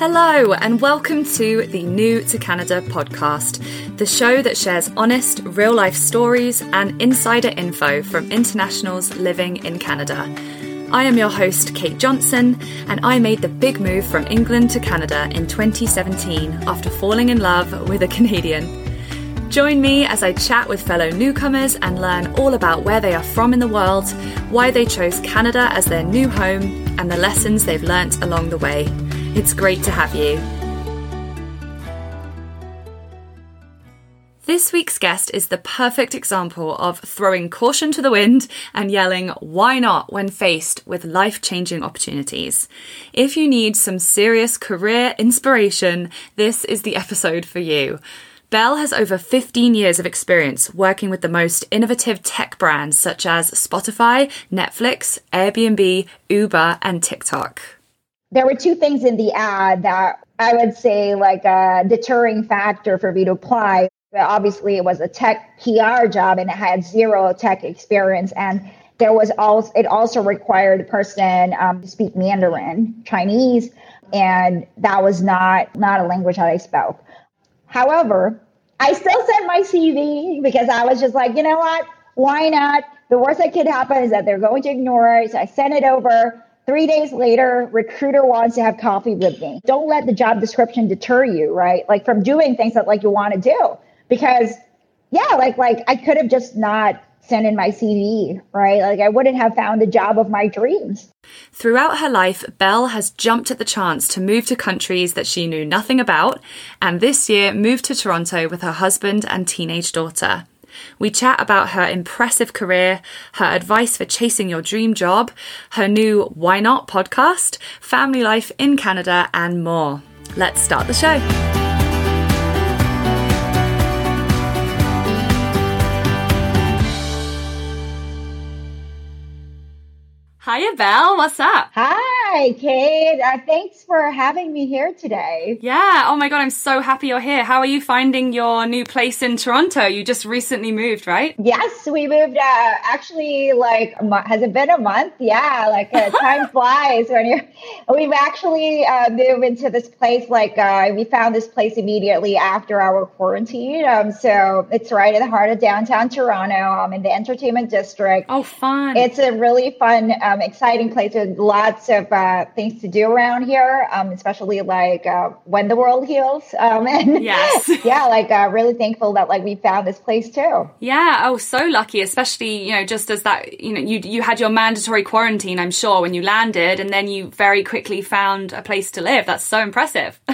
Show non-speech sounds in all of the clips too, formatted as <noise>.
Hello, and welcome to the New to Canada podcast, the show that shares honest, real life stories and insider info from internationals living in Canada. I am your host, Kate Johnson, and I made the big move from England to Canada in 2017 after falling in love with a Canadian. Join me as I chat with fellow newcomers and learn all about where they are from in the world, why they chose Canada as their new home, and the lessons they've learnt along the way. It's great to have you. This week's guest is the perfect example of throwing caution to the wind and yelling, why not, when faced with life changing opportunities. If you need some serious career inspiration, this is the episode for you. Belle has over 15 years of experience working with the most innovative tech brands such as Spotify, Netflix, Airbnb, Uber, and TikTok there were two things in the ad that I would say like a deterring factor for me to apply. But obviously, it was a tech PR job and it had zero tech experience. And there was also, it also required a person um, to speak Mandarin, Chinese, and that was not, not a language that I spoke. However, I still sent my CV because I was just like, you know what? Why not? The worst that could happen is that they're going to ignore it. So I sent it over Three days later, recruiter wants to have coffee with me. Don't let the job description deter you, right? Like from doing things that like you want to do. Because yeah, like like I could have just not sent in my CV, right? Like I wouldn't have found the job of my dreams. Throughout her life, Belle has jumped at the chance to move to countries that she knew nothing about, and this year moved to Toronto with her husband and teenage daughter. We chat about her impressive career, her advice for chasing your dream job, her new Why Not podcast, family life in Canada, and more. Let's start the show. Hiya, Belle. What's up? Hi, Kate. Uh, thanks for having me here today. Yeah. Oh my God. I'm so happy you're here. How are you finding your new place in Toronto? You just recently moved, right? Yes, we moved. Uh, actually, like, has it been a month? Yeah. Like, uh, <laughs> time flies when you're. We've actually uh, moved into this place. Like, uh, we found this place immediately after our quarantine. Um, so it's right in the heart of downtown Toronto. um, in the entertainment district. Oh, fun! It's a really fun um, exciting place with lots of uh, things to do around here, um, especially like uh, when the world heals. Um, <laughs> and yes, <laughs> yeah, like uh, really thankful that like we found this place too. Yeah, oh, so lucky, especially you know just as that you know you you had your mandatory quarantine, I'm sure, when you landed, and then you very quickly found a place to live. That's so impressive. <laughs>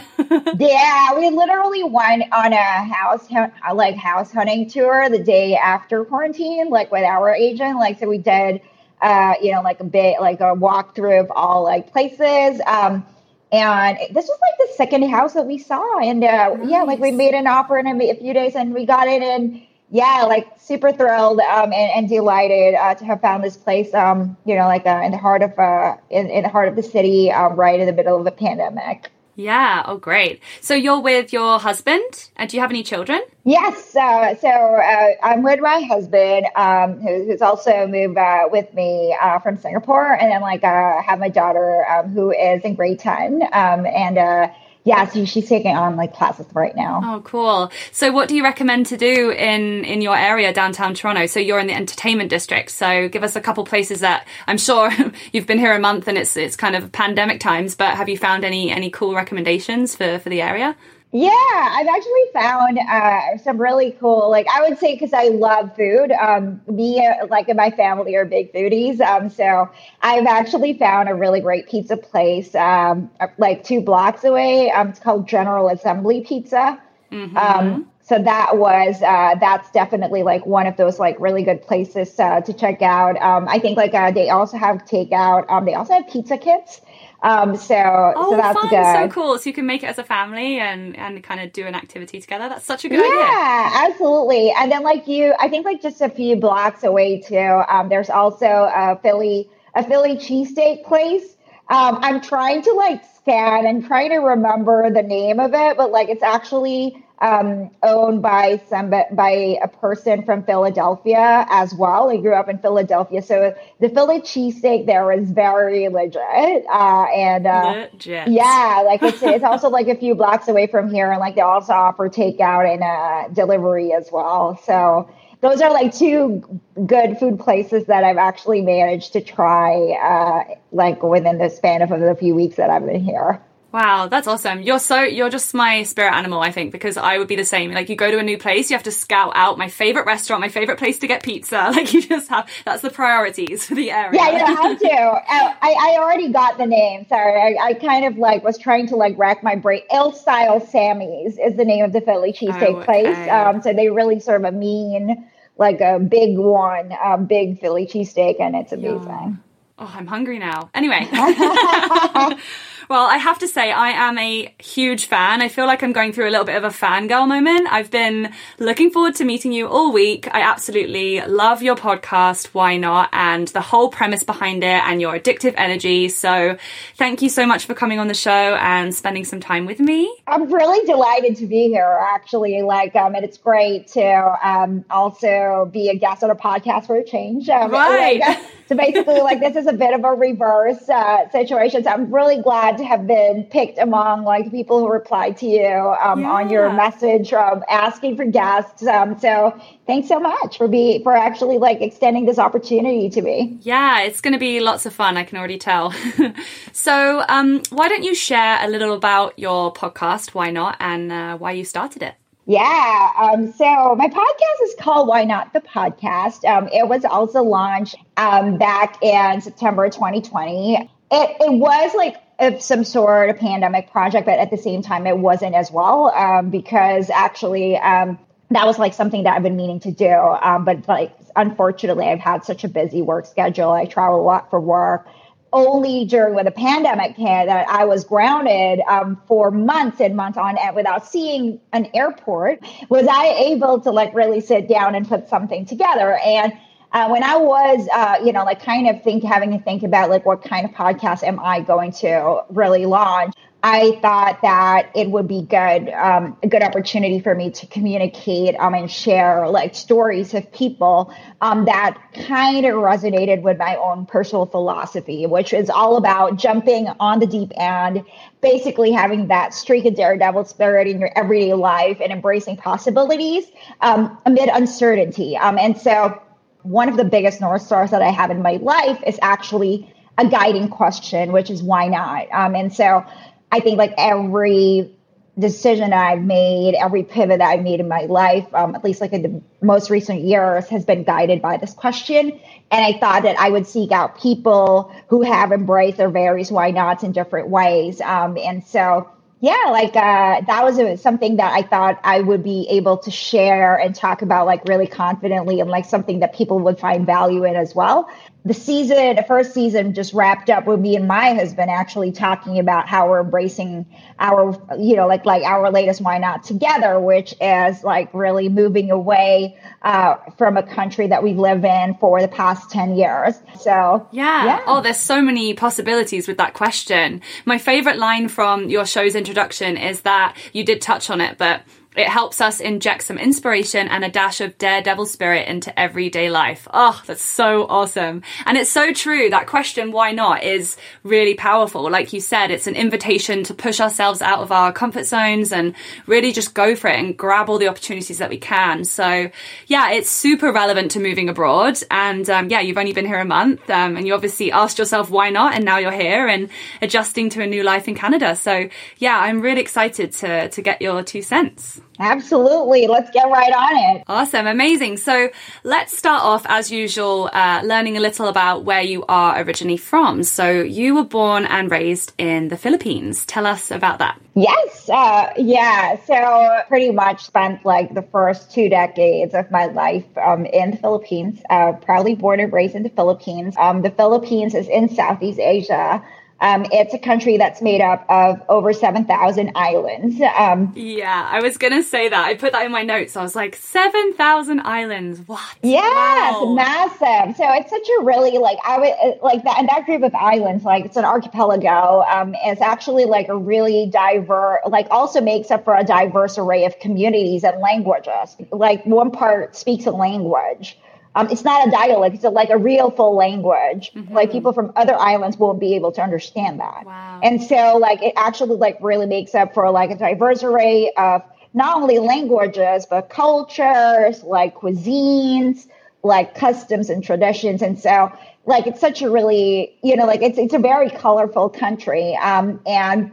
yeah, we literally went on a house like house hunting tour the day after quarantine, like with our agent. Like so, we did uh, you know, like a bit like a walkthrough of all like places. Um, and this was like the second house that we saw. And uh, nice. yeah, like we made an offer in a, few days and we got it. And yeah, like super thrilled um, and, and delighted uh, to have found this place, um, you know, like uh, in the heart of uh, in, in the heart of the city, um, right in the middle of the pandemic. Yeah. Oh, great. So you're with your husband, and do you have any children? Yes. Uh, so uh, I'm with my husband, um, who, who's also moved uh, with me uh, from Singapore, and then like I uh, have my daughter um, who is in grade ten, um, and uh, yeah, so she's taking on like classes right now. Oh, cool. So what do you recommend to do in in your area downtown Toronto? So you're in the entertainment district. So give us a couple places that I'm sure <laughs> you've been here a month and it's it's kind of pandemic times, but have you found any any cool recommendations for for the area? Yeah, I've actually found uh, some really cool, like I would say, because I love food. Um, me, uh, like, and my family are big foodies. Um, so I've actually found a really great pizza place, um, like two blocks away. Um, it's called General Assembly Pizza. Mm-hmm. Um, so that was uh, that's definitely like one of those like really good places uh, to check out. Um, I think like uh, they also have takeout. Um, they also have pizza kits. Um, so, oh, so that's fun. good. So cool. So you can make it as a family and, and kind of do an activity together. That's such a good yeah, idea. Yeah, absolutely. And then like you, I think like just a few blocks away too, um, there's also a Philly, a Philly cheesesteak place. Um, I'm trying to like scan and trying to remember the name of it, but like it's actually um, owned by some by a person from Philadelphia as well. He grew up in Philadelphia, so the Philly cheesesteak there is very legit. Uh, and uh, legit. yeah, like it's it's also like a few blocks away from here, and like they also offer takeout and uh, delivery as well. So those are like two good food places that I've actually managed to try, uh, like within the span of a few weeks that I've been here. Wow, that's awesome. You're so you're just my spirit animal, I think, because I would be the same. Like you go to a new place, you have to scout out my favorite restaurant, my favorite place to get pizza. <laughs> Like you just have that's the priorities for the area. Yeah, you have to. Uh, I, I already got the name. Sorry, I, I kind of like was trying to like rack my brain. Il Style Sammy's is the name of the Philly cheesesteak oh, okay. place. Um, so they really serve a mean, like a big one, um, big Philly cheesesteak, and it's amazing. Yeah. Oh, I'm hungry now. Anyway. <laughs> <laughs> Well, I have to say, I am a huge fan. I feel like I'm going through a little bit of a fangirl moment. I've been looking forward to meeting you all week. I absolutely love your podcast, Why Not, and the whole premise behind it and your addictive energy. So thank you so much for coming on the show and spending some time with me. I'm really delighted to be here, actually. Like, um, and it's great to um, also be a guest on a podcast for a change. Um, right. Like, <laughs> so basically, like, this is a bit of a reverse uh, situation. So I'm really glad to have been picked among like people who replied to you um, yeah. on your message um, asking for guests. Um, so thanks so much for be for actually like extending this opportunity to me. Yeah, it's going to be lots of fun. I can already tell. <laughs> so um, why don't you share a little about your podcast? Why not, and uh, why you started it? Yeah. Um, so my podcast is called Why Not the Podcast. Um, it was also launched um, back in September 2020. It, it was like of some sort of pandemic project, but at the same time, it wasn't as well um, because actually um, that was like something that I've been meaning to do. Um, but like, unfortunately, I've had such a busy work schedule. I travel a lot for work. Only during when the pandemic hit that I was grounded um, for months and months on end without seeing an airport was I able to like really sit down and put something together. And uh, when I was, uh, you know, like kind of think having to think about like what kind of podcast am I going to really launch, I thought that it would be good, um, a good opportunity for me to communicate um, and share like stories of people um, that kind of resonated with my own personal philosophy, which is all about jumping on the deep end, basically having that streak of daredevil spirit in your everyday life and embracing possibilities um, amid uncertainty. Um, and so one of the biggest North Stars that I have in my life is actually a guiding question, which is why not? Um, and so I think like every decision I've made, every pivot that I've made in my life, um, at least like in the most recent years, has been guided by this question. And I thought that I would seek out people who have embraced their various why nots in different ways. Um, and so yeah like uh, that was a, something that i thought i would be able to share and talk about like really confidently and like something that people would find value in as well the season, the first season just wrapped up with me and my husband actually talking about how we're embracing our, you know, like like our latest why not together, which is like really moving away uh, from a country that we live in for the past 10 years. So, yeah. yeah. Oh, there's so many possibilities with that question. My favorite line from your show's introduction is that you did touch on it, but it helps us inject some inspiration and a dash of daredevil spirit into everyday life. Oh, that's so awesome. And it's so true. That question, why not, is really powerful. Like you said, it's an invitation to push ourselves out of our comfort zones and really just go for it and grab all the opportunities that we can. So yeah, it's super relevant to moving abroad. And um, yeah, you've only been here a month um, and you obviously asked yourself why not. And now you're here and adjusting to a new life in Canada. So yeah, I'm really excited to, to get your two cents. Absolutely. Let's get right on it. Awesome. Amazing. So let's start off, as usual, uh, learning a little about where you are originally from. So you were born and raised in the Philippines. Tell us about that. Yes. Uh, yeah. So pretty much spent like the first two decades of my life um, in the Philippines. Uh, proudly born and raised in the Philippines. Um, the Philippines is in Southeast Asia. Um, it's a country that's made up of over 7,000 islands. Um, yeah, I was going to say that. I put that in my notes. I was like, 7,000 islands. What? Yeah, wow. massive. So it's such a really, like, I would, uh, like that, and that group of islands, like, it's an archipelago. Um, it's actually like a really diverse, like, also makes up for a diverse array of communities and languages. Like, one part speaks a language. Um, it's not a dialect; it's a, like a real full language. Mm-hmm. Like people from other islands won't be able to understand that. Wow. And so, like it actually like really makes up for like a diverse array of not only languages but cultures, like cuisines, like customs and traditions. And so, like it's such a really you know like it's it's a very colorful country. Um, and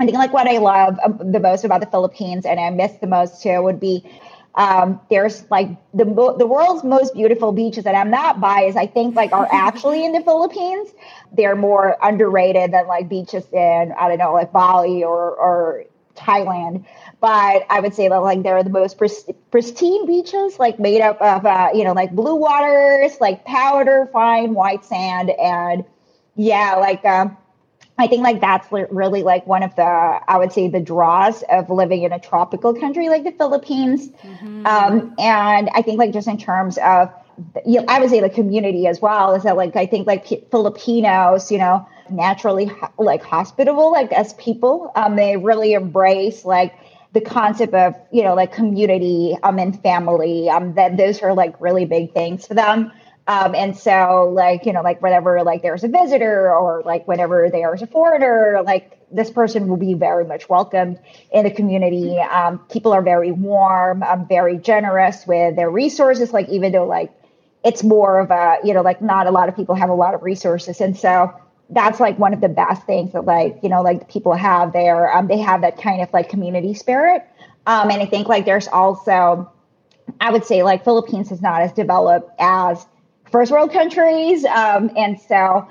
I think like what I love um, the most about the Philippines and I miss the most too would be um, there's like the the world's most beautiful beaches, and I'm not biased. I think like are <laughs> actually in the Philippines. They're more underrated than like beaches in I don't know like Bali or or Thailand. But I would say that like they're the most pristine beaches, like made up of uh, you know like blue waters, like powder fine white sand, and yeah, like. Um, I think like that's really like one of the I would say the draws of living in a tropical country like the Philippines, mm-hmm. um, and I think like just in terms of you know, I would say the community as well is that like I think like Filipinos you know naturally like hospitable like as people. Um, they really embrace like the concept of you know like community um and family. Um that those are like really big things for them um, and so, like, you know, like whenever like there's a visitor or like whenever there's a foreigner, like this person will be very much welcomed in the community. Um, people are very warm, um, very generous with their resources. Like, even though like it's more of a, you know, like not a lot of people have a lot of resources, and so that's like one of the best things that like you know like people have there. Um, they have that kind of like community spirit. Um, and I think like there's also, I would say like Philippines is not as developed as first world countries. Um, and so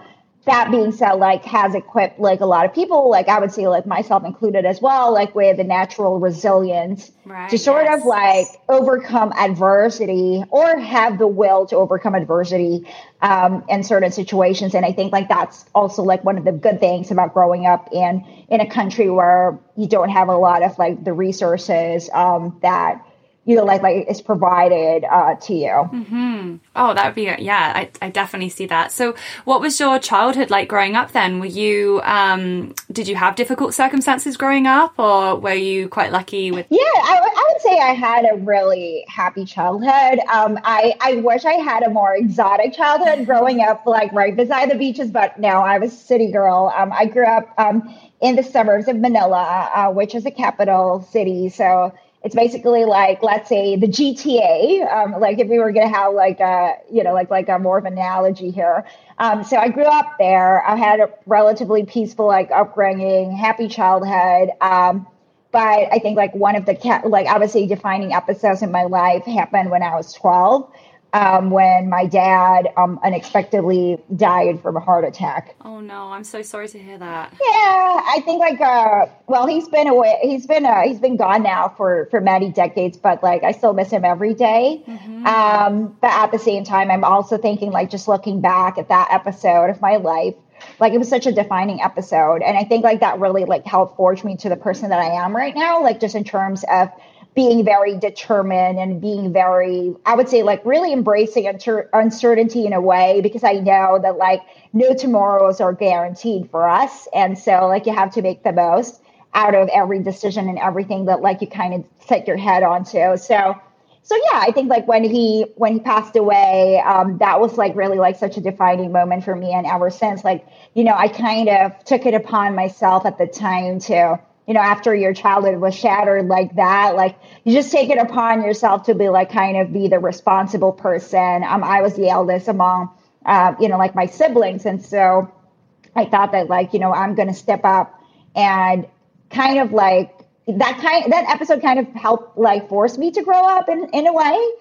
that being said, like has equipped like a lot of people, like I would say like myself included as well, like with the natural resilience right, to sort yes. of like overcome adversity or have the will to overcome adversity um, in certain situations. And I think like that's also like one of the good things about growing up in in a country where you don't have a lot of like the resources um, that you know, like like is provided uh, to you. Mm-hmm. Oh, that would be yeah. I, I definitely see that. So, what was your childhood like growing up? Then, were you um, did you have difficult circumstances growing up, or were you quite lucky with? Yeah, I, I would say I had a really happy childhood. Um, I I wish I had a more exotic childhood growing up, like right beside the beaches. But no, I was a city girl. Um, I grew up um, in the suburbs of Manila, uh, which is a capital city. So it's basically like let's say the GTA. Um, like if we were going to have like a you know like like a more of an analogy here. Um, so I grew up there. I had a relatively peaceful like upbringing, happy childhood. Um, but I think like one of the like obviously defining episodes in my life happened when I was twelve um, when my dad um, unexpectedly died from a heart attack. Oh no, I'm so sorry to hear that. Yeah, I think like uh, well, he's been away. He's been uh, he's been gone now for for many decades, but like I still miss him every day. Mm-hmm. Um, but at the same time, I'm also thinking like just looking back at that episode of my life. Like it was such a defining episode, and I think like that really like helped forge me to the person that I am right now. Like just in terms of being very determined and being very, I would say, like really embracing uncer- uncertainty in a way because I know that like no tomorrows are guaranteed for us. And so, like, you have to make the most out of every decision and everything that like you kind of set your head onto. So, so yeah, I think like when he when he passed away, um, that was like really like such a defining moment for me. And ever since, like you know, I kind of took it upon myself at the time to you know, after your childhood was shattered like that, like you just take it upon yourself to be like kind of be the responsible person. Um, I was the eldest among, uh, you know, like my siblings. And so I thought that like, you know, I'm going to step up and kind of like that kind, that episode kind of helped like force me to grow up in, in a way.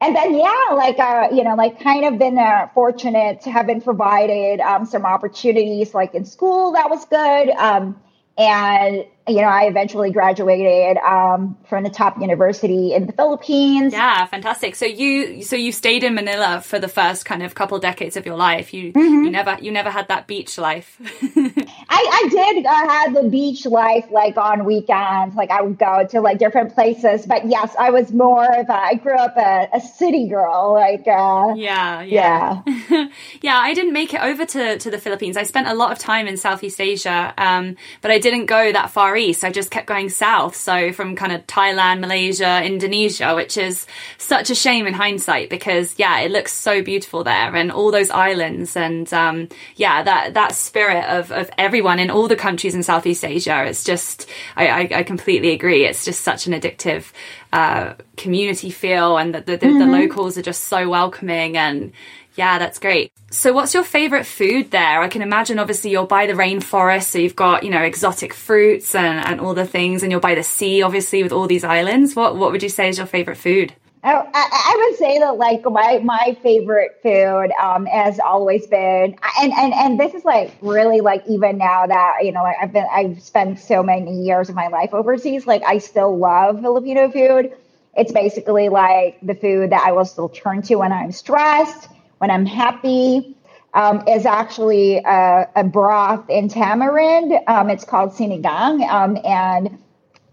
And then, yeah, like, uh, you know, like kind of been uh, fortunate to have been provided um, some opportunities like in school. That was good. Um, and you know, I eventually graduated um, from the top university in the Philippines. Yeah, fantastic. So you, so you stayed in Manila for the first kind of couple decades of your life. You, mm-hmm. you never, you never had that beach life. <laughs> I, I did uh, have the beach life, like on weekends. Like I would go to like different places. But yes, I was more of a, I grew up a, a city girl. Like, uh, yeah, yeah, yeah. <laughs> yeah. I didn't make it over to to the Philippines. I spent a lot of time in Southeast Asia, um, but I didn't go that far East. I just kept going south. So from kind of Thailand, Malaysia, Indonesia, which is such a shame in hindsight because yeah, it looks so beautiful there and all those islands and um, yeah, that that spirit of of everyone in all the countries in Southeast Asia. It's just I, I, I completely agree. It's just such an addictive uh, community feel and the, the, the, mm-hmm. the locals are just so welcoming and yeah, that's great. So, what's your favorite food there? I can imagine, obviously, you're by the rainforest, so you've got you know exotic fruits and, and all the things, and you're by the sea, obviously, with all these islands. What what would you say is your favorite food? I, I, would say that like my my favorite food um, has always been and, and and this is like really like even now that you know like I've been I've spent so many years of my life overseas like I still love Filipino food. It's basically like the food that I will still turn to when I'm stressed when I'm happy um, is actually a, a, broth in tamarind. Um, it's called sinigang, um, and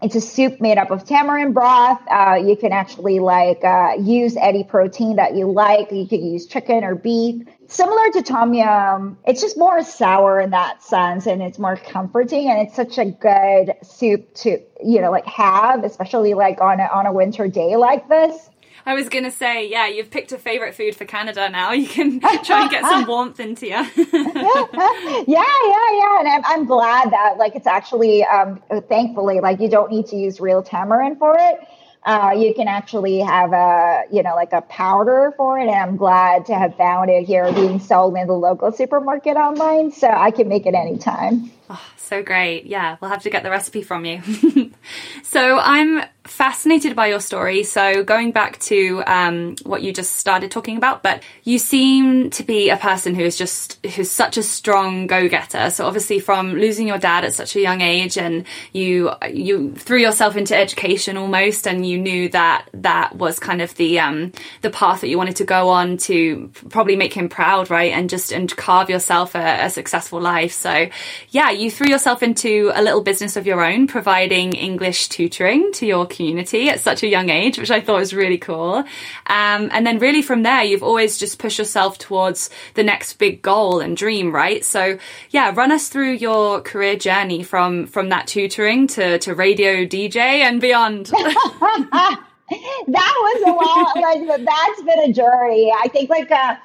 it's a soup made up of tamarind broth. Uh, you can actually like uh, use any protein that you like. You could use chicken or beef. Similar to tom yum, it's just more sour in that sense, and it's more comforting. And it's such a good soup to you know like have, especially like on a, on a winter day like this. I was gonna say, yeah, you've picked a favorite food for Canada now. You can <laughs> try and get some warmth into you. <laughs> yeah, yeah, yeah, and I'm, I'm glad that like it's actually, um, thankfully, like you don't need to use real tamarind for it. Uh, you can actually have a, you know, like a powder for it. And I'm glad to have found it here being sold in the local supermarket online. So I can make it anytime. Oh, so great. Yeah, we'll have to get the recipe from you. <laughs> so I'm fascinated by your story. So going back to um, what you just started talking about, but you seem to be a person who is just who's such a strong go-getter. So obviously, from losing your dad at such a young age, and you you threw yourself into education almost, and you knew that that was kind of the um, the path that you wanted to go on to probably make him proud, right? And just and carve yourself a, a successful life. So yeah, you threw yourself into a little business of your own, providing English tutoring to your community at such a young age, which I thought was really cool. Um, and then really from there, you've always just pushed yourself towards the next big goal and dream, right? So yeah, run us through your career journey from, from that tutoring to, to radio DJ and beyond. <laughs> <laughs> that was a lot. Like that's been a journey. I think like, uh,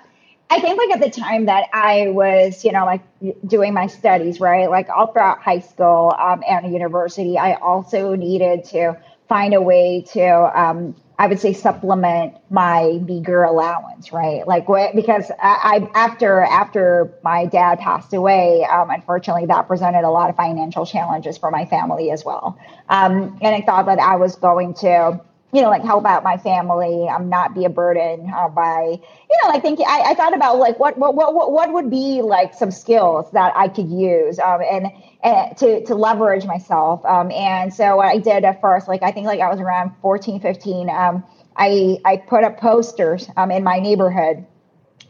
I think like at the time that I was, you know, like doing my studies, right? Like all throughout high school um, and university, I also needed to find a way to, um, I would say, supplement my meager allowance, right? Like what, because I, I after after my dad passed away, um, unfortunately, that presented a lot of financial challenges for my family as well. Um, and I thought that I was going to you know, like help out my family, um, not be a burden by, you know, like thinking, I, I thought about like what, what, what, what would be like some skills that I could use, um, and, and to, to leverage myself. Um, and so what I did at first, like, I think like I was around 14, 15, um, I, I put up posters, um, in my neighborhood,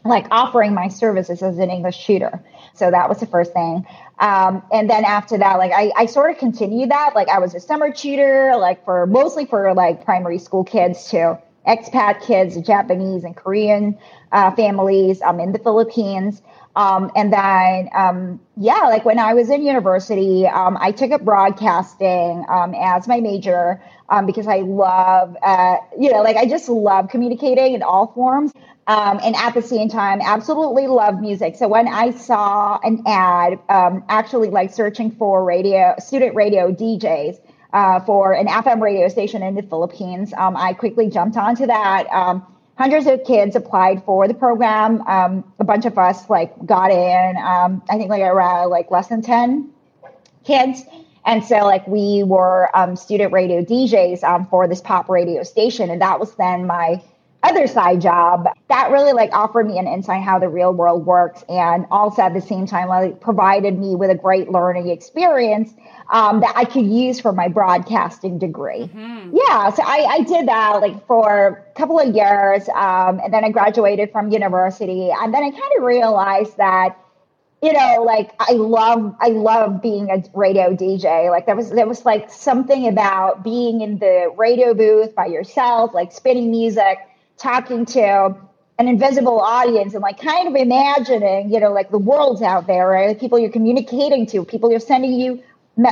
like offering my services as an English tutor. So that was the first thing. Um, and then after that, like I, I sort of continued that. Like I was a summer tutor, like for mostly for like primary school kids too, expat kids, Japanese and Korean uh, families um, in the Philippines. Um, and then, um, yeah, like when I was in university, um, I took up broadcasting um, as my major um, because I love, uh, you know, like I just love communicating in all forms. Um, and at the same time, absolutely love music. So when I saw an ad, um, actually like searching for radio, student radio DJs uh, for an FM radio station in the Philippines, um, I quickly jumped onto that. Um, hundreds of kids applied for the program. Um, a bunch of us like got in. Um, I think like around like less than ten kids. And so, like, we were student radio DJs for this pop radio station, and that was then my other side job that really like offered me an insight how the real world works and also at the same time like provided me with a great learning experience um, that I could use for my broadcasting degree. Mm-hmm. Yeah, so I, I, did that like for a couple of years, um, and then I graduated from university, and then I kind of realized that you know like i love i love being a radio dj like there was there was like something about being in the radio booth by yourself like spinning music talking to an invisible audience and like kind of imagining, you know, like the world's out there, right? The people you're communicating to, people you're sending you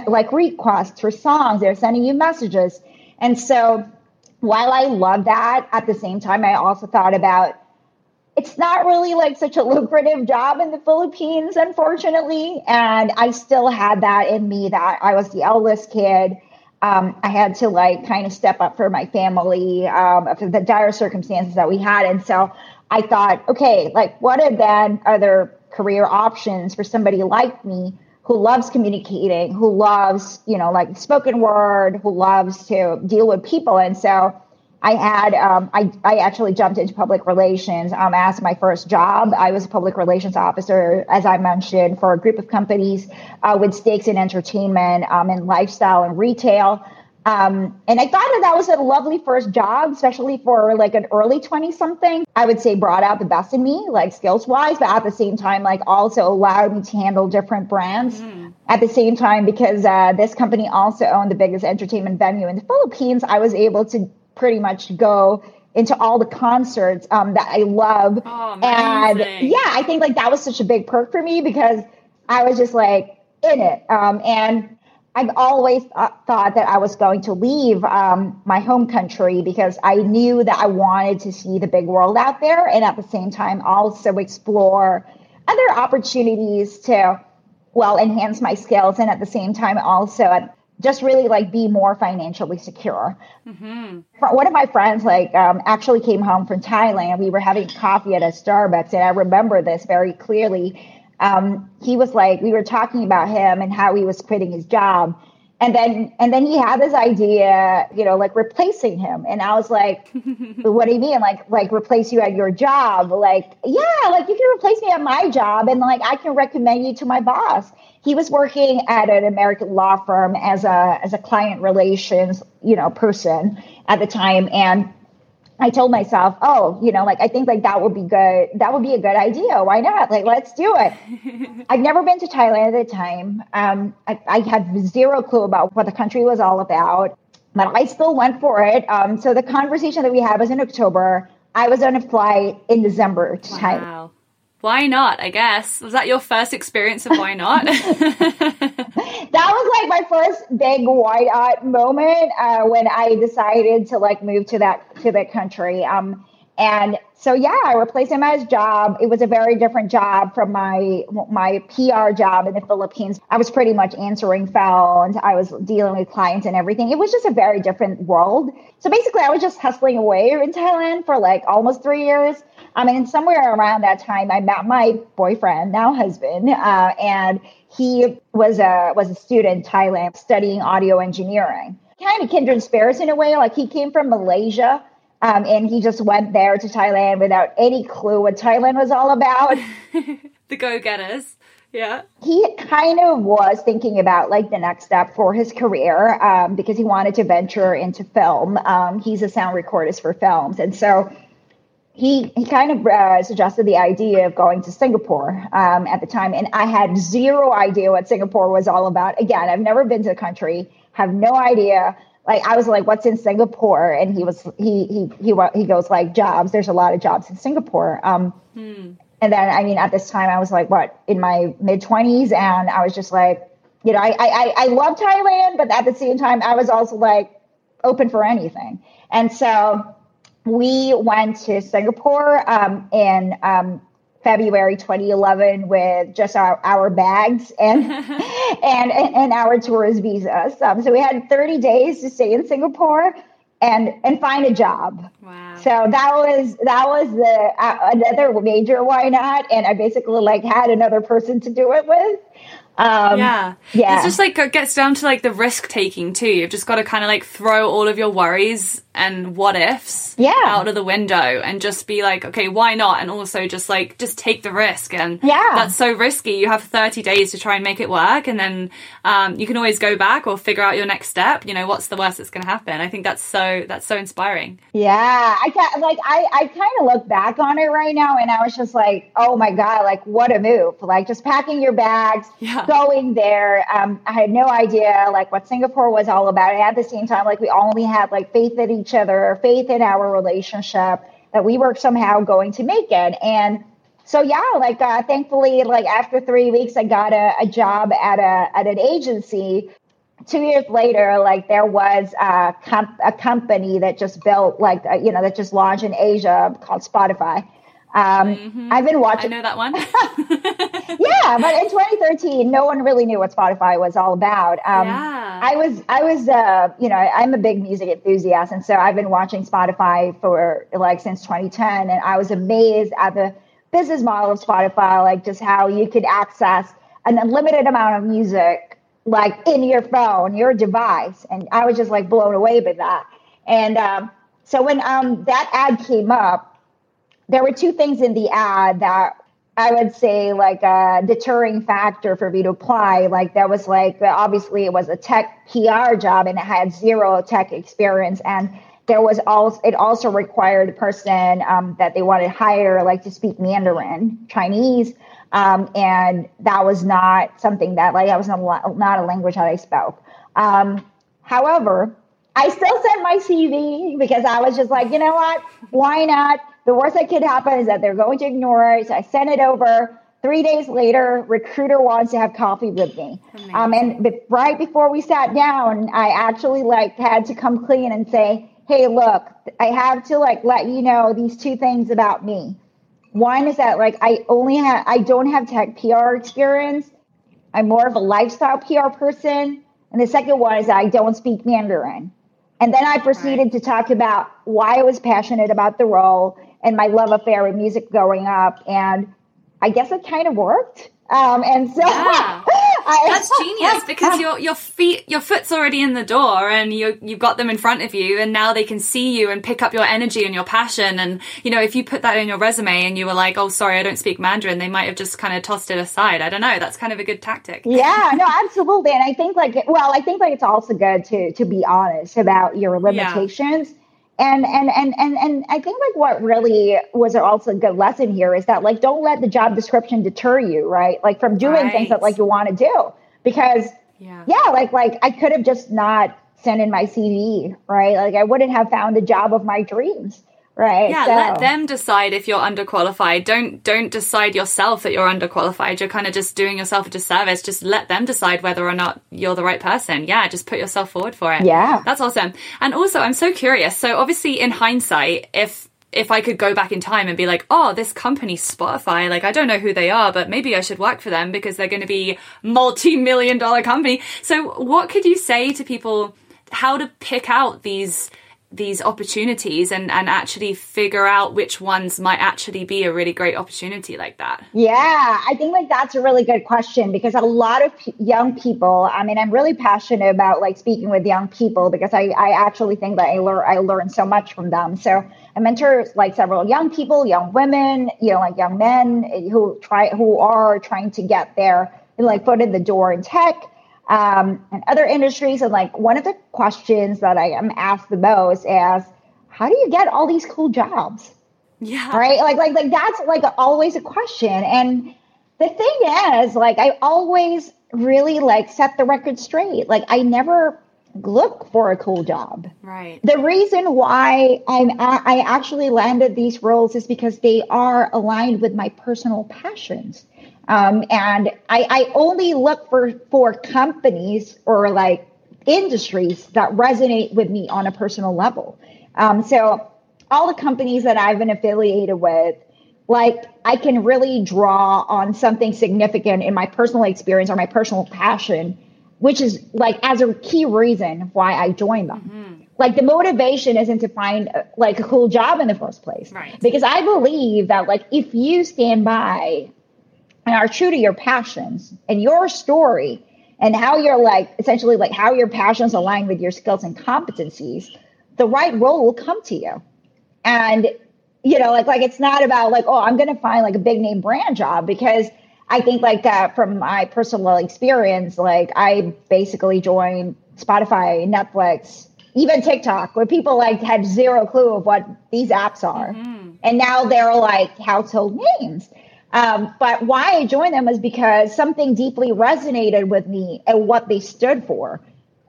like requests for songs, they're sending you messages. And so while I love that, at the same time, I also thought about it's not really like such a lucrative job in the Philippines, unfortunately. And I still had that in me that I was the eldest kid um, I had to like kind of step up for my family, um, for the dire circumstances that we had. And so I thought, okay, like what are then other career options for somebody like me who loves communicating, who loves, you know, like spoken word, who loves to deal with people. And so I had, um, I, I actually jumped into public relations um, as my first job. I was a public relations officer, as I mentioned, for a group of companies uh, with stakes in entertainment um, and lifestyle and retail. Um, and I thought that that was a lovely first job, especially for like an early 20 something. I would say brought out the best in me, like skills wise, but at the same time, like also allowed me to handle different brands. Mm. At the same time, because uh, this company also owned the biggest entertainment venue in the Philippines, I was able to pretty much go into all the concerts um, that I love. Oh, and yeah, I think like that was such a big perk for me because I was just like in it. Um, and I've always th- thought that I was going to leave um, my home country because I knew that I wanted to see the big world out there and at the same time also explore other opportunities to, well, enhance my skills and at the same time also just really like be more financially secure. Mm-hmm. One of my friends like um, actually came home from Thailand. We were having coffee at a Starbucks, and I remember this very clearly. Um, he was like, we were talking about him and how he was quitting his job, and then and then he had this idea you know like replacing him. And i was like <laughs> what do you mean? Like like replace you at your job? Like yeah like you can replace me at my job and like i can recommend you to my boss. He was working at an american law firm as a as a client relations you know person at the time. And I told myself, oh, you know, like I think like that would be good. That would be a good idea. Why not? Like, let's do it. <laughs> I've never been to Thailand at the time. Um, I, I, had zero clue about what the country was all about, but I still went for it. Um, so the conversation that we had was in October. I was on a flight in December to wow. Thailand why not? I guess was that your first experience of why not? <laughs> <laughs> that was like my first big why not moment uh, when I decided to like move to that to that country. Um, and so yeah, I replaced him at his job. It was a very different job from my my PR job in the Philippines. I was pretty much answering phones. I was dealing with clients and everything. It was just a very different world. So basically, I was just hustling away in Thailand for like almost three years. I mean, somewhere around that time, I met my boyfriend, now husband, uh, and he was a was a student in Thailand studying audio engineering. Kind of kindred spirits in a way. Like he came from Malaysia, um, and he just went there to Thailand without any clue what Thailand was all about. <laughs> the go getters. Yeah. He kind of was thinking about like the next step for his career um, because he wanted to venture into film. Um, he's a sound recordist for films. And so he he kind of uh, suggested the idea of going to Singapore um, at the time, and I had zero idea what Singapore was all about. Again, I've never been to the country, have no idea. Like I was like, "What's in Singapore?" And he was he he he he goes like, "Jobs. There's a lot of jobs in Singapore." Um, hmm. And then I mean, at this time, I was like, what in my mid twenties, and I was just like, you know, I I I love Thailand, but at the same time, I was also like open for anything, and so we went to Singapore um, in um, February 2011 with just our, our bags and, <laughs> and and our tourist visas. Um, so we had 30 days to stay in Singapore and and find a job. Wow. So that was that was the uh, another major why not, and I basically like had another person to do it with. Um, yeah. Yeah. It's just like it gets down to like the risk taking too. You've just got to kind of like throw all of your worries and what ifs Yeah. out of the window and just be like, okay, why not? And also just like, just take the risk. And Yeah. that's so risky. You have 30 days to try and make it work. And then, um, you can always go back or figure out your next step. You know, what's the worst that's going to happen? I think that's so, that's so inspiring. Yeah, I can't like I I kind of look back on it right now, and I was just like, oh my god, like what a move! Like just packing your bags, Yeah. going there. Um, I had no idea like what Singapore was all about. And at the same time, like we only had like faith in each other, faith in our relationship that we were somehow going to make it, and. So yeah, like uh, thankfully, like after three weeks, I got a, a job at a at an agency two years later, like there was a, comp- a company that just built, like, uh, you know, that just launched in Asia called Spotify. Um, I've been watching. I know that one. <laughs> yeah, but in 2013, no one really knew what Spotify was all about. Um, Yeah. I was, I was, uh, you know, I'm a big music enthusiast, and so I've been watching Spotify for like since 2010, and I was amazed at the business model of Spotify, like just how you could access an unlimited amount of music, like in your phone, your device, and I was just like blown away by that. And um, so when um, that ad came up, there were two things in the ad that I would say like a deterring factor for me to apply. Like that was like obviously it was a tech PR job and it had zero tech experience and there was also it also required a person um, that they wanted to hire like to speak Mandarin Chinese um, and that was not something that like that was not, a- not a language that I spoke. Um, however, I still sent my CV because I was just like, you know what? Why not? The worst that could happen is that they're going to ignore it. So I sent it over. Three days later, recruiter wants to have coffee with me. Um, and be- right before we sat down, I actually like had to come clean and say, "Hey, look, I have to like let you know these two things about me. One is that like I only have I don't have tech PR experience. I'm more of a lifestyle PR person. And the second one is that I don't speak Mandarin. And then I proceeded to talk about why I was passionate about the role and my love affair with music growing up. And I guess it kind of worked. Um, and so Yeah. <laughs> I, That's genius because <laughs> your your feet your foot's already in the door and you you've got them in front of you and now they can see you and pick up your energy and your passion and you know if you put that in your resume and you were like oh sorry I don't speak Mandarin they might have just kind of tossed it aside I don't know that's kind of a good tactic yeah, no, absolutely. And I think like, well, I think like it's also good to to be honest about your limitations. And, and and and and I think like what really was also a good lesson here is that like don't let the job description deter you, right? Like from doing things that like you want to do. Because Yeah. yeah, like like I could have just not sent in my CV, right? Like I wouldn't have found the job of my dreams, right? Yeah, So- let them decide if you're underqualified. Don't don't decide yourself that you're underqualified. You're kind of just doing yourself a disservice. Just let them decide whether or not you're the right person. Yeah, just put yourself forward for it. Yeah. That's awesome. And also, I'm so curious. So obviously in hindsight, if if I could go back in time and be like, oh, this company Spotify, like I don't know who they are, but maybe I should work for them because they're going to be multi-million dollar company. So what could you say to people how to pick out these these opportunities and and actually figure out which ones might actually be a really great opportunity like that? Yeah, I think like that's a really good question because a lot of p- young people. I mean, I'm really passionate about like speaking with young people because I I actually think that I learn I learn so much from them. So I mentor like several young people, young women, you know, like young men eh, who try who are trying to get their like foot in the door in tech um, and other industries. And like one of the questions that I am asked the most is, how do you get all these cool jobs? Yeah. right like like like that's like always a question and the thing is like i always really like set the record straight like i never look for a cool job Right. the reason why i'm I actually landed these roles is because they are aligned with my personal passions um, and I, I only look for for companies or like industries that resonate with me on a personal level um, so all the companies that i've been affiliated with like I can really draw on something significant in my personal experience or my personal passion, which is like as a key reason why I joined them. Like the motivation isn't to find like a cool job in the first place, Right. because I believe that like if you stand by and are true to your passions and your story and how you're like essentially like how your passions align with your skills and competencies the right role will come to you. And, you know, like, like it's not about like, oh, I'm to find like a big name brand job because I think like uh, from my personal experience, like I basically joined Spotify, Netflix, even TikTok, where people like had zero clue of what these apps are. Mm-hmm. And now they're like household names. Um, but why I joined them was because something deeply resonated with me and what they stood for.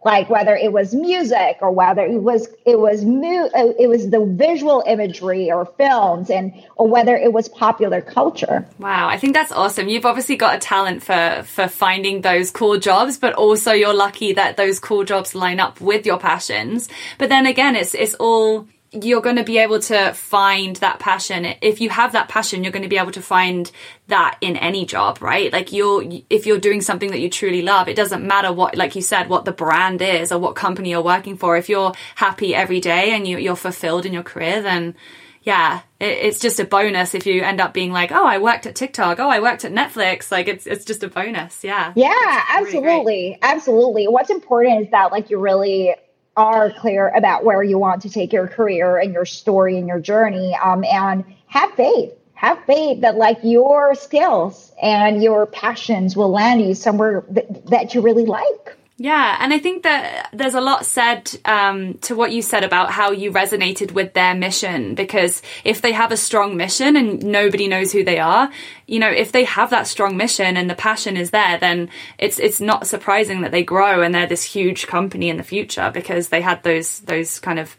Like whether it was music or whether it was it was mu- it was the visual imagery or films and or whether it was popular culture. Wow i think that's awesome. You've obviously got a talent for for finding those cool jobs but also you're lucky that those cool jobs line up with your passions. But then again it's it's all you're going to be able to find that passion. If you have that passion you're going to be able to find that in any job right? Like you're if you're doing something that you truly love it doesn't matter what like you said what the brand is or what company you're working for. If you're happy every day and you, you're fulfilled in your career then yeah it, it's just a bonus if you end up being like oh i worked at tiktok. Oh i worked at netflix. Like it's it's just a bonus. Yeah. Yeah absolutely. Really absolutely. What's important is that like you really are clear about where you want to take your career and your story and your journey um, and have faith. Have faith that like your skills and your passions will land you somewhere th- that you really like yeah, and I think that there's a lot said um, to what you said about how you resonated with their mission. Because if they have a strong mission and nobody knows who they are, you know, if they have that strong mission and the passion is there, then it's it's not surprising that they grow and they're this huge company in the future because they had those those kind of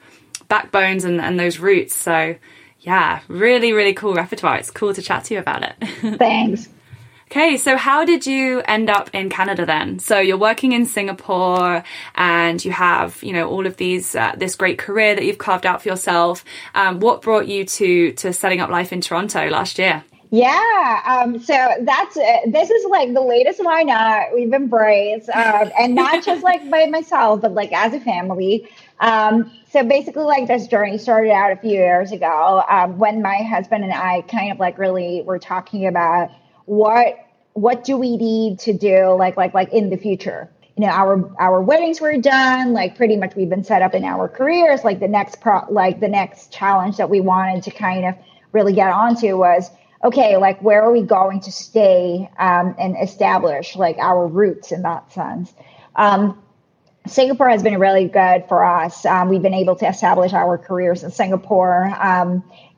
backbones and, and those roots. So yeah, really, really cool repertoire. It's cool to chat to you about it. <laughs> Thanks. Okay, so how did you end up in Canada then? So you're working in Singapore, and you have, you know, all of these uh, this great career that you've carved out for yourself. Um, what brought you to to setting up life in Toronto last year? Yeah, um, so that's it. this is like the latest why not we've embraced, um, and not <laughs> just like by myself, but like as a family. Um, so basically, like this journey started out a few years ago um, when my husband and I kind of like really were talking about what what do we need to do like like like in the future you know our our weddings were done like pretty much we've been set up in our careers like the next pro like the next challenge that we wanted to kind of really get onto was okay like where are we going to stay um, and establish like our roots in that sense um, Singapore has been really good for us. Um, we've been able to establish our careers in Singapore.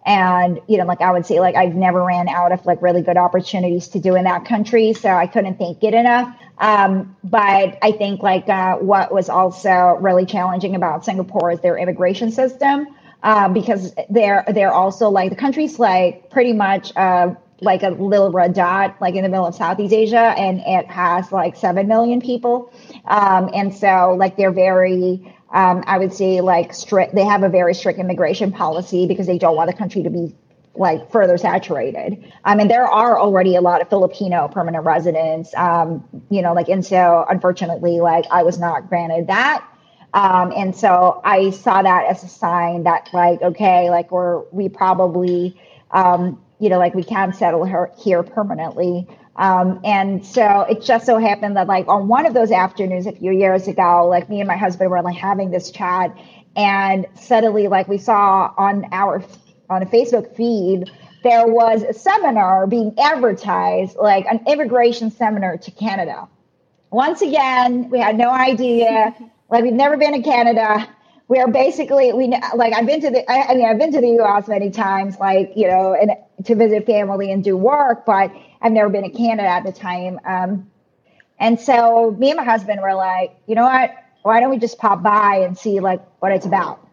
Um, and you know like i would say like i've never ran out of like really good opportunities to do in that country so i couldn't thank it enough. Um, but i think like uh, what was also really challenging about singapore is their immigration system uh, because they're they're also like the country's like pretty much uh, like a little red dot like in the middle of southeast asia and it has like 7 million people. Um, and so like they're very um, I would say like strict, they have a very strict immigration policy because they don't want the country to be like further saturated. I mean, there are already a lot of Filipino permanent residents, um, you know, like, and so unfortunately, like I was not granted that. Um, and so I saw that as a sign that like, okay, like we're, we probably, um, you know, like we can settle her here permanently. Um, and so it just so happened that like on one of those afternoons a few years ago, like me and my husband were like having this chat and suddenly like we saw on our on a Facebook feed there was a seminar being advertised like an immigration seminar to Canada. Once again, we had no idea. <laughs> like we've never been to Canada. We are basically we like I've been to the I, I mean I've been to the US many times like you know and to visit family and do work, but I've never been to Canada at the time. Um, and so me and my husband were like, you know what? Why don't we just pop by and see like what it's about?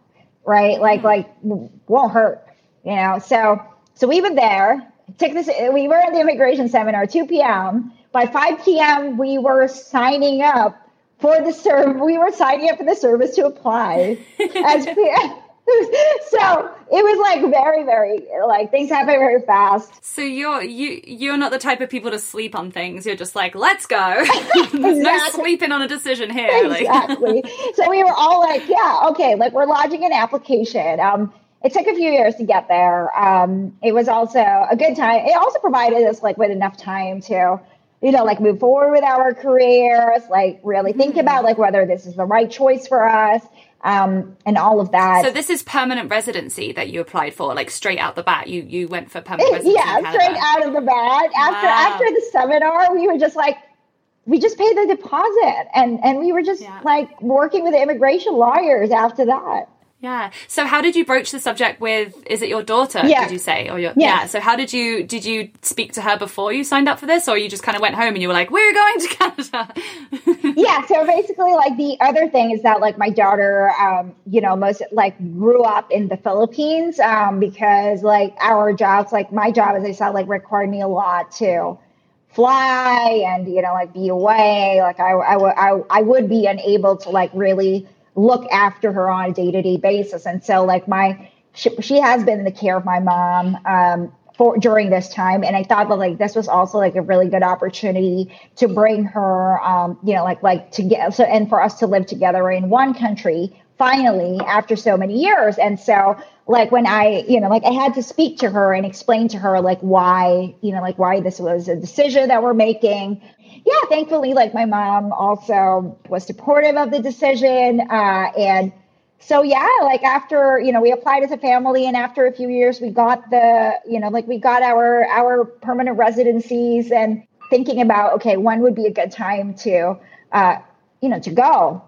Right? Like, like won't hurt, you know? So, so we were there, took this, we were at the immigration seminar, 2 p.m. By 5 p.m., we were signing up for the serve. We were signing up for the service to apply <laughs> as <laughs> so it was like very, very like things happen very fast. So you're you you're not the type of people to sleep on things. You're just like, let's go. <laughs> There's exactly. no sleeping on a decision here. Exactly. so we were all like, yeah, okay, like we're lodging an application. Um, it took a few years to get there. Um, it was also a good time. It also provided us like with enough time to you know, like move forward with our careers, like really think mm-hmm. about like whether this is the right choice for us. Um, and all of that. So this is permanent residency that you applied for, like straight out the bat. You you went for permanent residency. yeah, straight out of the bat. After wow. after the seminar, we were just like, we just paid the deposit, and and we were just yeah. like working with the immigration lawyers after that. Yeah. So how did you broach the subject with is it your daughter, yeah. did you say? Or your yeah. yeah. So how did you did you speak to her before you signed up for this or you just kind of went home and you were like, We're going to Canada? <laughs> yeah, so basically like the other thing is that like my daughter um, you know, most like grew up in the Philippines, um, because like our jobs, like my job as I said, like required me a lot to fly and you know like be away. Like I I, I, I would be unable to like really look after her on a day-to-day basis. And so like my she, she has been in the care of my mom um, for during this time. And i thought that like this was also like a really good opportunity to bring her um, you know like like to get so and for us to live together in one country finally after so many years. And so like when i you know like i had to speak to her and explain to her like why you know like why this was a decision that we're making yeah, thankfully, like my mom also was supportive of the decision. Uh, and so, yeah, like after, you know, we applied as a family and after a few years, we got the, you know, like we got our, our permanent residencies and thinking about, okay, when would be a good time to, uh, you know, to go.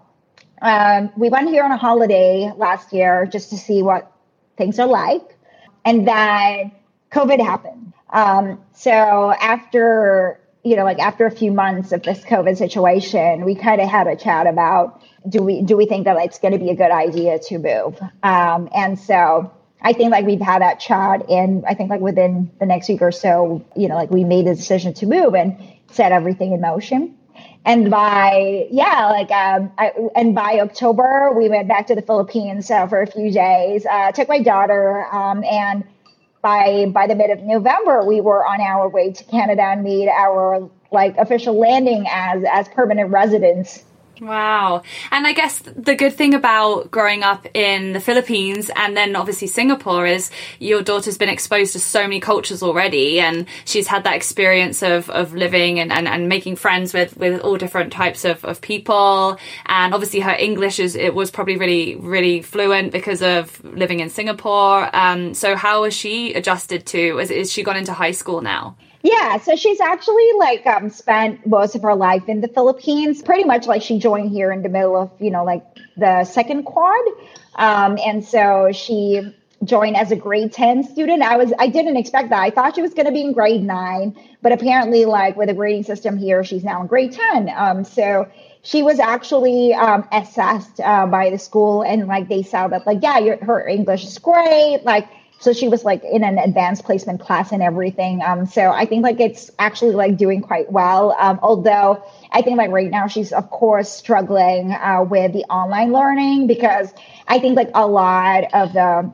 Um, we went here on a holiday last year just to see what things are like. And then COVID happened. Um, so after you know, like after a few months of this COVID situation, we kind of had a chat about do we do we think that it's going to be a good idea to move? Um, and so I think like we've had that chat, and I think like within the next week or so, you know, like we made the decision to move and set everything in motion. And by yeah, like um, I, and by October, we went back to the Philippines uh, for a few days. Uh, took my daughter um, and by by the mid of November, we were on our way to Canada and made our like official landing as as permanent residents Wow. And I guess the good thing about growing up in the Philippines and then obviously Singapore is your daughter's been exposed to so many cultures already and she's had that experience of, of living and, and, and making friends with, with all different types of, of people. And obviously her English is, it was probably really, really fluent because of living in Singapore. Um, so how has she adjusted to, is, is she gone into high school now? Yeah, so she's actually like um, spent most of her life in the Philippines. Pretty much like she joined here in the middle of you know like the second quad, um, and so she joined as a grade 10 student. I was I didn't expect that. I thought she was going to be in grade 9, but apparently like with the grading system here she's now in grade 10. Um, so she was actually um, assessed uh, by the school and like they said that like yeah, your, her English is great. Like so she was like in an advanced placement class and everything. Um, so I think like it's actually like doing quite well. Um, although I think like right now she's of course struggling uh, with the online learning because I think like a lot of the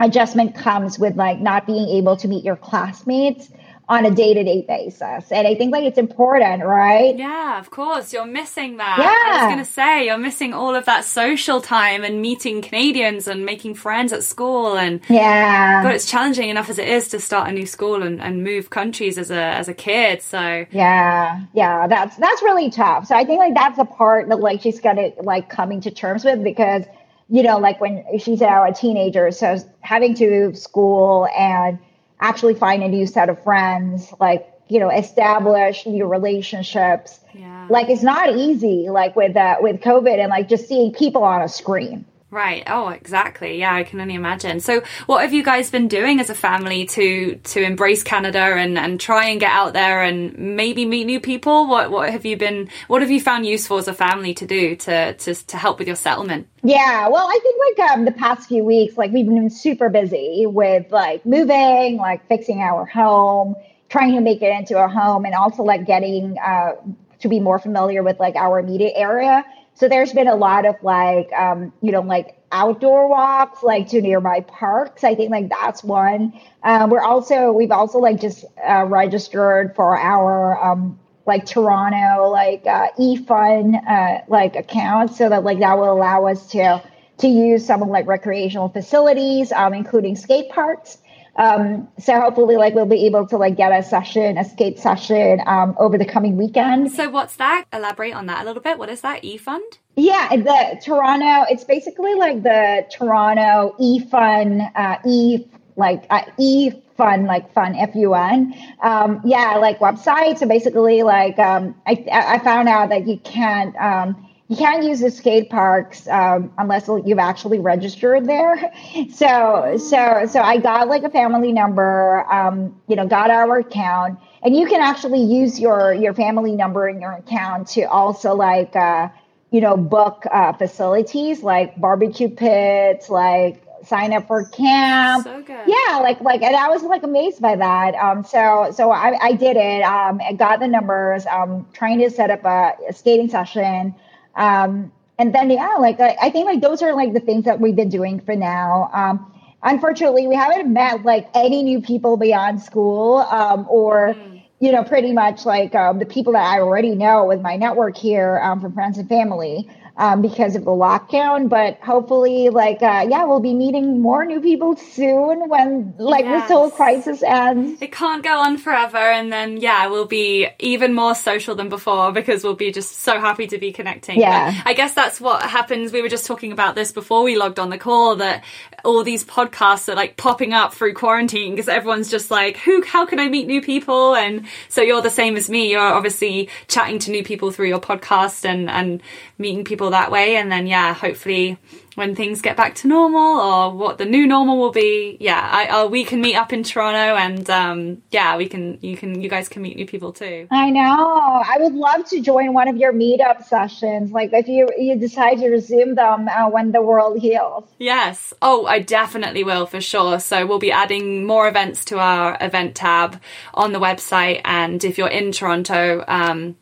adjustment comes with like not being able to meet your classmates on a day-to-day basis. And i think like it's important right? Yeah of course. You're missing that. Yeah. i was gonna say you're missing all of that social time and meeting canadians and making friends at school and yeah. But it's challenging enough as it is to start a new school and, and move countries as a as a kid so. Yeah. Yeah that's that's really tough. So i think like that's the part that like she's gonna like coming to terms with because you know like when she's now a teenager so having to move school and actually find a new set of friends, like, you know, establish new relationships. Yeah. Like it's not easy, like with uh, with COVID and like just seeing people on a screen. Right. Oh, exactly. Yeah, I can only imagine. So, what have you guys been doing as a family to to embrace Canada and and try and get out there and maybe meet new people? What what have you been what have you found useful as a family to do to to to help with your settlement? Yeah, well, I think like um the past few weeks like we've been super busy with like moving, like fixing our home, trying to make it into a home and also like getting uh to be more familiar with like our immediate area so there's been a lot of like, um, you know, like outdoor walks, like to nearby parks. I think like that's one. Um, we're also we've also like just uh, registered for our um, like Toronto like uh, eFun uh, like account, so that like that will allow us to to use some of like recreational facilities, um, including skate parks. Um, so hopefully, like we'll be able to like get a session, a skate session um, over the coming weekend. So what's that? Elaborate on that a little bit. What is that? E Fund? Yeah, the Toronto. It's basically like the Toronto E Fun, uh, E like uh, E Fun, like fun F U N. Um, yeah, like website. So basically, like um, I I found out that you can't. Um, you can't use the skate parks um, unless you've actually registered there. <laughs> So, so, so I got like a family number, um, you know, got our account, and you can actually use your your family number in your account to also like, uh, you know, book uh, facilities like barbecue pits, like sign up for camp. So good. Yeah, like like and I was like amazed by that. Um so so I, I did it. Um I got the numbers, um trying to set up a, a skating session. Um, and then yeah, like I, I, think like those are like the things that we've been doing for now. Um, unfortunately, we haven't met like any new people beyond school, um, or mm. you know, pretty much like um, the people that I already know with my network here um, from friends and family um, because of the lockdown. But hopefully, like, uh, yeah, we'll be meeting more new people soon when like yes. this whole crisis ends. It can't go on forever, and then yeah, we'll be even more social than before because we'll be just so happy to be connecting. Yeah, but I guess that's what happens. We were just talking about this before we logged on the call that all these podcasts are like popping up through quarantine because everyone's just like, who? How can I meet new people? And so you're the same as me. You're obviously chatting to new people through your podcast and and meeting people that way. And then, yeah, hopefully when things get back to normal or what the new normal will be, yeah, I, uh, we can meet up in Toronto and, um, yeah, we can, you can, you guys can meet new people too. I know. I would love to join one of your meetup sessions. Like if you, you decide to resume them uh, when the world heals. Yes. Oh, I definitely will for sure. So we'll be adding more events to our event tab on the website. And if you're in Toronto, um,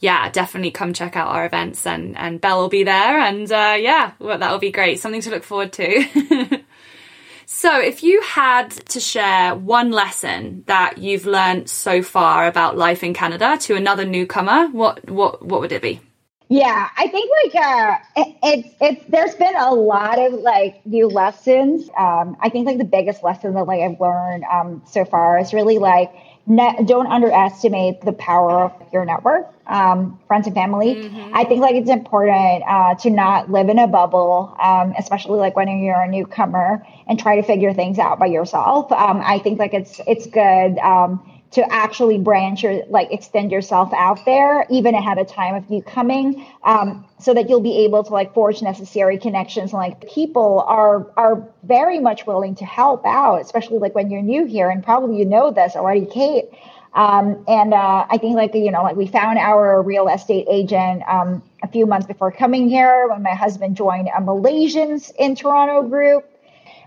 yeah, definitely come check out our events and, and Belle will be there. And uh, yeah, well, that'll be great. Something to look forward to. <laughs> so, if you had to share one lesson that you've learned so far about life in Canada to another newcomer, what what what would it be? Yeah, I think like uh, it, it's it's there's been a lot of like new lessons. Um, I think like the biggest lesson that like I've learned um, so far is really like ne- don't underestimate the power of your network, um, friends and family. Mm-hmm. I think like it's important uh, to not live in a bubble, um, especially like when you're a newcomer and try to figure things out by yourself. Um, I think like it's it's good um, to actually branch or like extend yourself out there even ahead of time of you coming um, so that you'll be able to like forge necessary connections. And like people are are very much willing to help out especially like when you're new here and probably you know this already kate. Um, and uh, i think like you know like we found our real estate agent um, a few months before coming here when my husband joined a malaysians in toronto group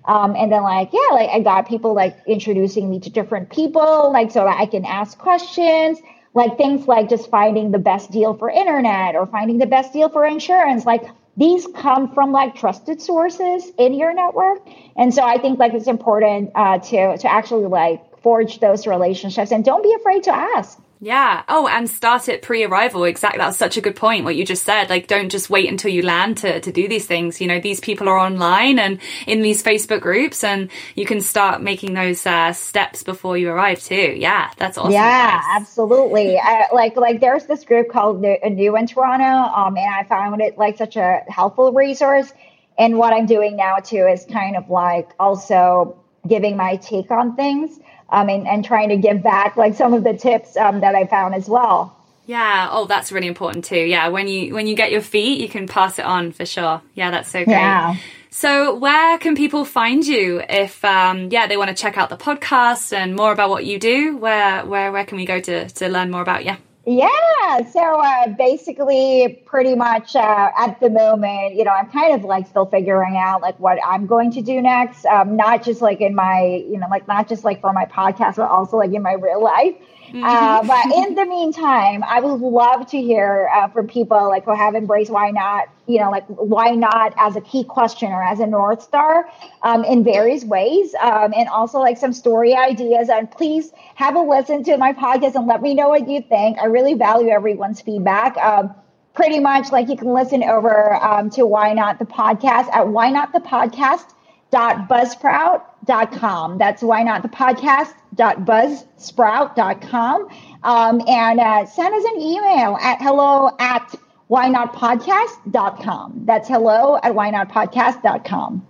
um, and then like, yeah, like I got people like introducing me to different people, like so that I can ask questions, like things like just finding the best deal for internet or finding the best deal for insurance. Like these come from like trusted sources in your network. And so I think like it's important uh, to to actually like forge those relationships and don't be afraid to ask. Yeah. Oh, and start it pre-arrival. Exactly. That's such a good point. What you just said. Like, don't just wait until you land to, to do these things. You know, these people are online and in these Facebook groups and you can start making those uh, steps before you arrive too. Yeah. That's awesome. Yeah, absolutely. <laughs> I, like, like there's this group called New, New in Toronto. Um, and I found it like such a helpful resource. And what I'm doing now too is kind of like also giving my take on things um, and, and trying to give back like some of the tips um, that I found as well. Yeah. Oh, that's really important too. Yeah. When you when you get your feet, you can pass it on for sure. Yeah, that's so great. Yeah. So, where can people find you if, um, yeah, they want to check out the podcast and more about what you do? Where where where can we go to to learn more about you? Yeah. So uh, basically, pretty much uh, at the moment, you know, I'm kind of like still figuring out like what I'm going to do next. Um, not just like in my, you know, like not just like for my podcast, but also like in my real life. Mm-hmm. Uh, but in the meantime, I would love to hear uh, from people like who have embraced why not, you know, like why not as a key question or as a North Star um, in various ways. Um, and also like some story ideas. And please have a listen to my podcast and let me know what you think. I really value everyone's feedback. Um, pretty much like you can listen over um, to Why Not the Podcast at Why Not the Podcast dot buzzsprout whynotthepodcast.com. That's why not the podcast.buzzsprout.com. Um, and uh, send us an email at hello at why not whynotpodcast.com. That's hello at why not whynotpodcast.com.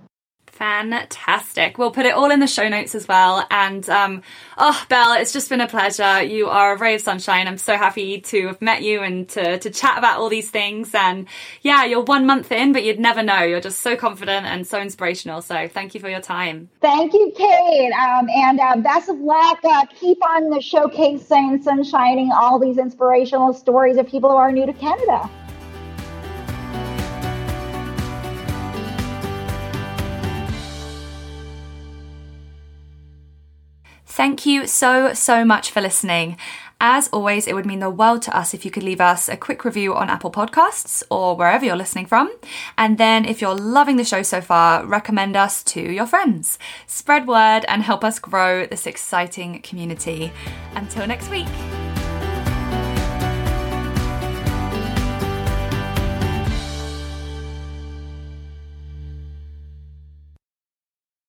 Fantastic. We'll put it all in the show notes as well. And um, oh, Belle, it's just been a pleasure. You are a ray of sunshine. I'm so happy to have met you and to, to chat about all these things. And yeah, you're one month in, but you'd never know. You're just so confident and so inspirational. So thank you for your time. Thank you, Kate. Um, and uh, best of luck. Uh, keep on the showcasing, sunshining all these inspirational stories of people who are new to Canada. Thank you so, so much for listening. As always, it would mean the world to us if you could leave us a quick review on Apple Podcasts or wherever you're listening from. And then, if you're loving the show so far, recommend us to your friends. Spread word and help us grow this exciting community. Until next week.